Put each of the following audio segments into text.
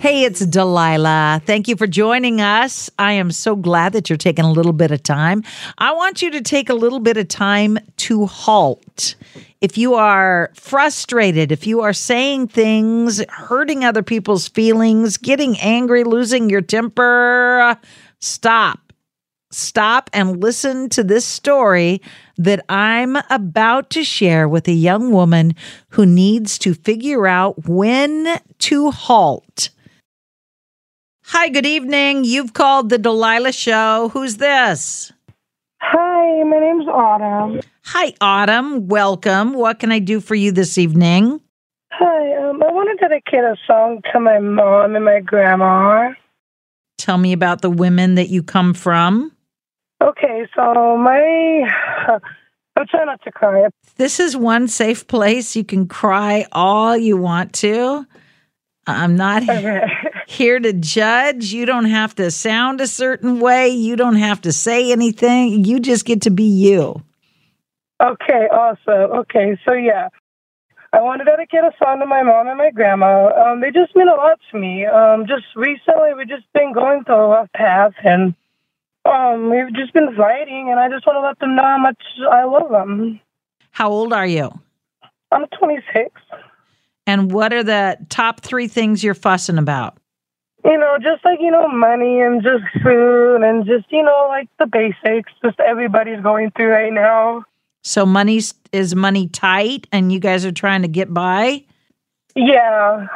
Hey, it's Delilah. Thank you for joining us. I am so glad that you're taking a little bit of time. I want you to take a little bit of time to halt. If you are frustrated, if you are saying things, hurting other people's feelings, getting angry, losing your temper, stop. Stop and listen to this story that I'm about to share with a young woman who needs to figure out when to halt. Hi, good evening. You've called the Delilah Show. Who's this? Hi, my name's Autumn. Hi, Autumn. Welcome. What can I do for you this evening? Hi, um, I want to dedicate a song to my mom and my grandma. Tell me about the women that you come from. Okay, so my. I'm trying not to cry. This is one safe place. You can cry all you want to. I'm not Okay. here to judge. You don't have to sound a certain way. You don't have to say anything. You just get to be you. Okay, awesome. Okay, so yeah. I want to dedicate a song to my mom and my grandma. Um, they just mean a lot to me. Um, just recently, we've just been going through a rough path, and um, we've just been fighting, and I just want to let them know how much I love them. How old are you? I'm 26. And what are the top three things you're fussing about? You know, just like, you know, money and just food and just, you know, like the basics, just everybody's going through right now. So money's is money tight and you guys are trying to get by? Yeah.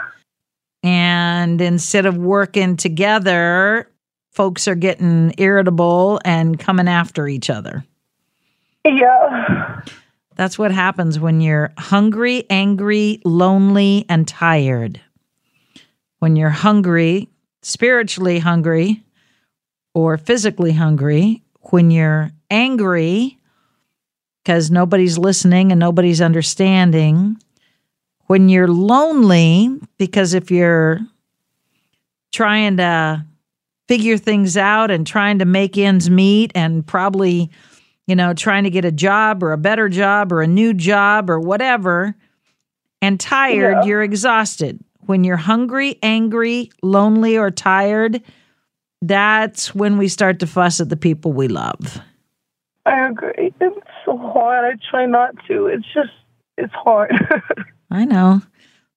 And instead of working together, folks are getting irritable and coming after each other. Yeah. That's what happens when you're hungry, angry, lonely, and tired. When you're hungry, spiritually hungry, or physically hungry, when you're angry because nobody's listening and nobody's understanding, when you're lonely, because if you're trying to figure things out and trying to make ends meet and probably you know, trying to get a job or a better job or a new job or whatever, and tired, Yeah. you're exhausted. When you're hungry, angry, lonely, or tired, that's when we start to fuss at the people we love. I agree. It's so hard. I try not to. It's just, it's hard. I know.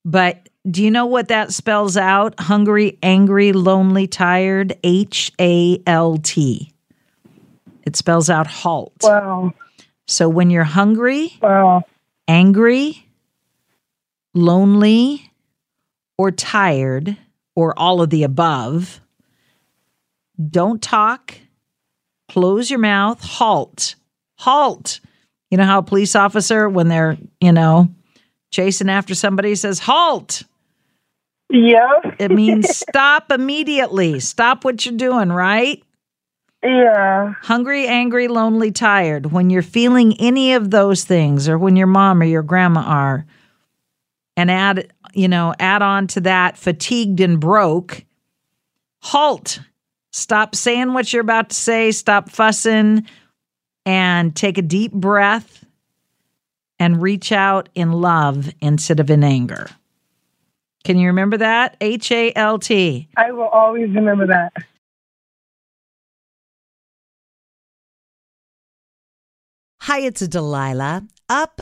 But do you know what that spells out? Hungry, angry, lonely, tired, H A L T. It spells out halt. wow. So when you're hungry, Wow. angry, lonely, or tired, or all of the above, don't talk, close your mouth, halt, halt. You know how a police officer, when they're, you know, chasing after somebody, says, halt. Yeah. It means stop immediately, stop what you're doing, right? Yeah. hungry, angry, lonely, tired, when you're feeling any of those things, or when your mom or your grandma are, and add, you know, add on to that fatigued and broke, halt. Stop saying what you're about to say, stop fussing, and take a deep breath and reach out in love instead of in anger. Can you remember that? H A L T. I will always remember that. Hi, it's Delilah. Up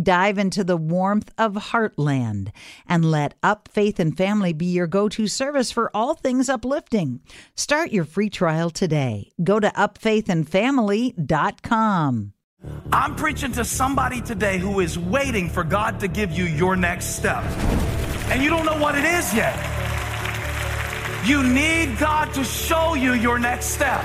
Dive into the warmth of Heartland and let Up Faith and Family be your go to service for all things uplifting. Start your free trial today. Go to upfaithandfamily.com. I'm preaching to somebody today who is waiting for God to give you your next step. And you don't know what it is yet. You need God to show you your next step.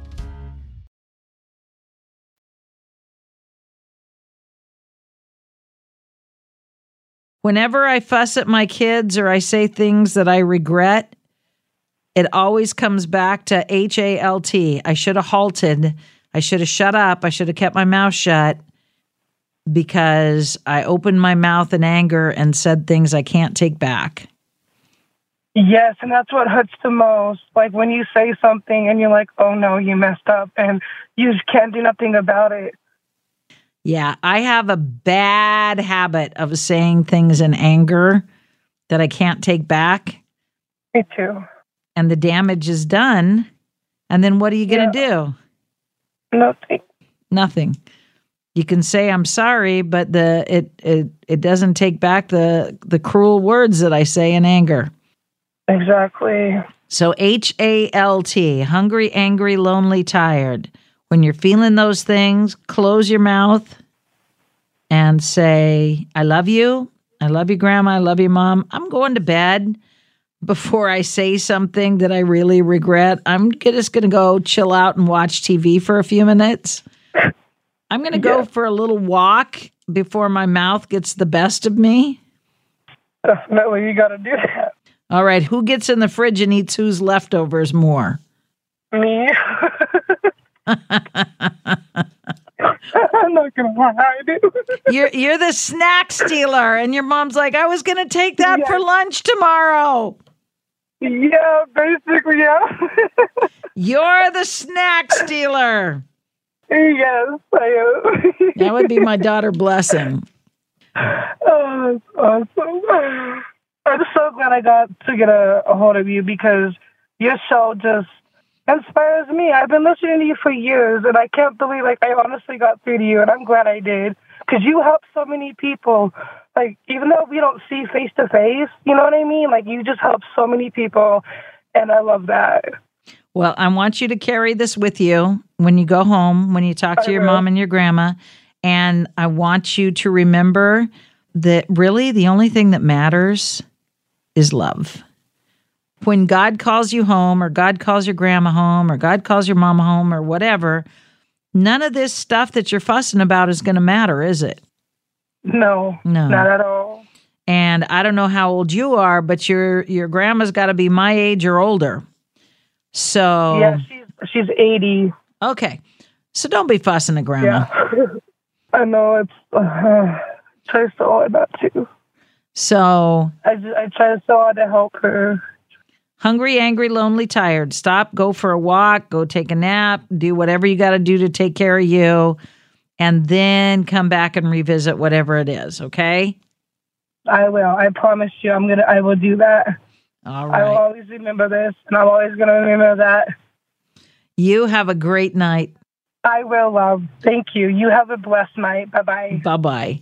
Whenever I fuss at my kids or I say things that I regret, it always comes back to H A L T. I should have halted. I should have shut up. I should have kept my mouth shut because I opened my mouth in anger and said things I can't take back. Yes, and that's what hurts the most. Like when you say something and you're like, oh no, you messed up, and you just can't do nothing about it. Yeah, I have a bad habit of saying things in anger that I can't take back. Me too. And the damage is done. And then what are you going to Yeah. do? Nothing. Nothing. You can say I'm sorry, but the it it it doesn't take back the the cruel words that I say in anger. Exactly. So H A L T, hungry, angry, lonely, tired. When you're feeling those things, close your mouth and say, I love you. I love you, grandma. I love you, mom. I'm going to bed before I say something that I really regret. I'm just going to go chill out and watch TV for a few minutes. I'm going to go Yeah. for a little walk before my mouth gets the best of me. Definitely, you got to do that. All right, who gets in the fridge and eats whose leftovers more? Me. I'm not gonna lie, I do. You're you're the snack stealer, and your mom's like, I was gonna take that for lunch tomorrow. yeah, basically, yeah. You're the snack stealer. yes, I am. That would be my daughter blessing. oh, that's awesome. I'm so glad I got to get a, a hold of you because your show just inspires me. I've been listening to you for years, and I can't believe like I honestly got through to you, and I'm glad I did because you help so many people. Like even though we don't see face to face, you know what I mean? Like you just help so many people, and I love that. Well, I want you to carry this with you when you go home, when you talk to your will. mom and your grandma. And I want you to remember that really the only thing that matters is love. When God calls you home, or God calls your grandma home, or God calls your mama home, or whatever, none of this stuff that you're fussing about is going to matter, is it? No, No. not at all. And I don't know how old you are, but your your grandma's got to be my age or older. So Yeah, she's she's 80. okay, so don't be fussing at grandma. Yeah, I know it's. Uh, try so hard not to. So I just, I try so hard to help her. Hungry, angry, lonely, tired. Stop. Go for a walk. Go take a nap. Do whatever you got to do to take care of you, and then come back and revisit whatever it is. Okay. I will. I promise you. I'm gonna. I will do that. All I will always remember this, and I'm always gonna remember that. You have a great night. I will, love. Thank you. You have a blessed night. Bye-bye. Bye bye.